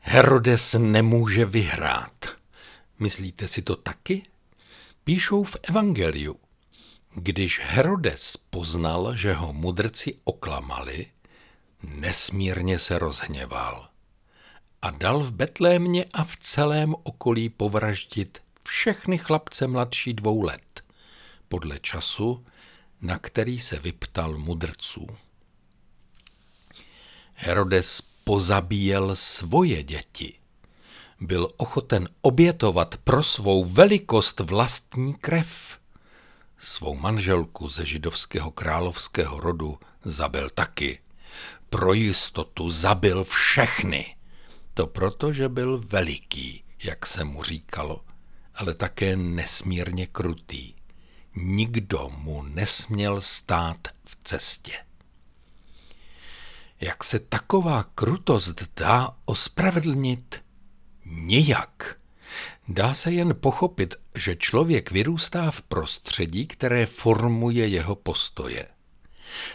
Herodes nemůže vyhrát. Myslíte si to taky? Píšou v Evangeliu. Když Herodes poznal, že ho mudrci oklamali, nesmírně se rozhněval a dal v Betlémě a v celém okolí povraždit všechny chlapce mladší dvou let, podle času, na který se vyptal mudrců. Herodes pozabíjel svoje děti. Byl ochoten obětovat pro svou velikost vlastní krev. Svou manželku ze židovského královského rodu zabil taky. Pro jistotu zabil všechny. To proto, že byl veliký, jak se mu říkalo, ale také nesmírně krutý. Nikdo mu nesměl stát v cestě. Jak se taková krutost dá ospravedlnit? Nijak. Dá se jen pochopit, že člověk vyrůstá v prostředí, které formuje jeho postoje.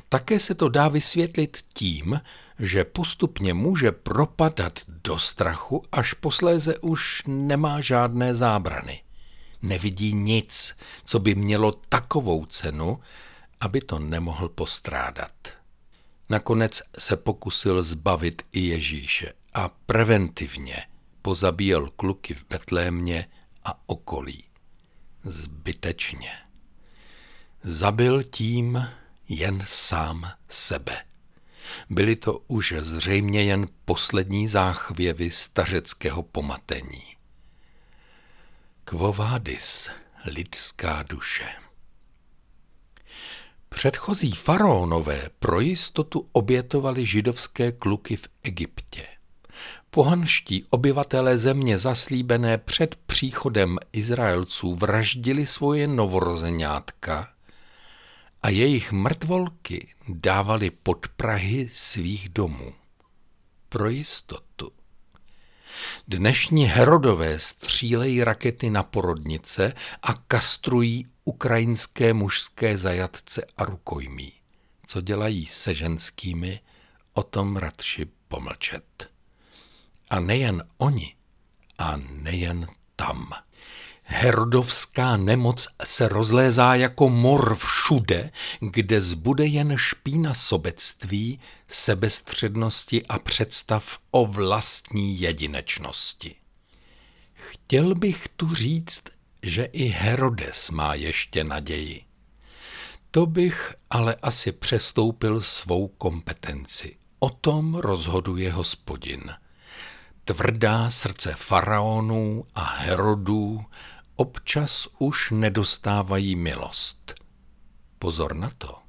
Také se to dá vysvětlit tím, že postupně může propadat do strachu, až posléze už nemá žádné zábrany. Nevidí nic, co by mělo takovou cenu, aby to nemohl postrádat. Nakonec se pokusil zbavit i Ježíše a preventivně pozabíjel kluky v Betlémě a okolí. Zbytečně. Zabil tím jen sám sebe. Byly to už zřejmě jen poslední záchvěvy stařeckého pomatení. Kvovádis, lidská duše. Předchozí faraonové pro jistotu obětovali židovské kluky v Egyptě. Pohanští obyvatelé země zaslíbené před příchodem Izraelců vraždili svoje novorozeňátka a jejich mrtvolky dávali pod Prahy svých domů. Pro jistotu. Dnešní Herodové střílejí rakety na porodnice a kastrují ukrajinské mužské zajatce a rukojmí. Co dělají se ženskými, o tom radši pomlčet. A nejen oni, a nejen tam. Herodovská nemoc se rozlézá jako mor všude, kde zbude jen špína sobectví, sebestřednosti a představ o vlastní jedinečnosti. Chtěl bych tu říct, že i Herodes má ještě naději. To bych ale asi přestoupil svou kompetenci. O tom rozhoduje hospodin. Tvrdá srdce faraonů a Herodů občas už nedostávají milost. Pozor na to.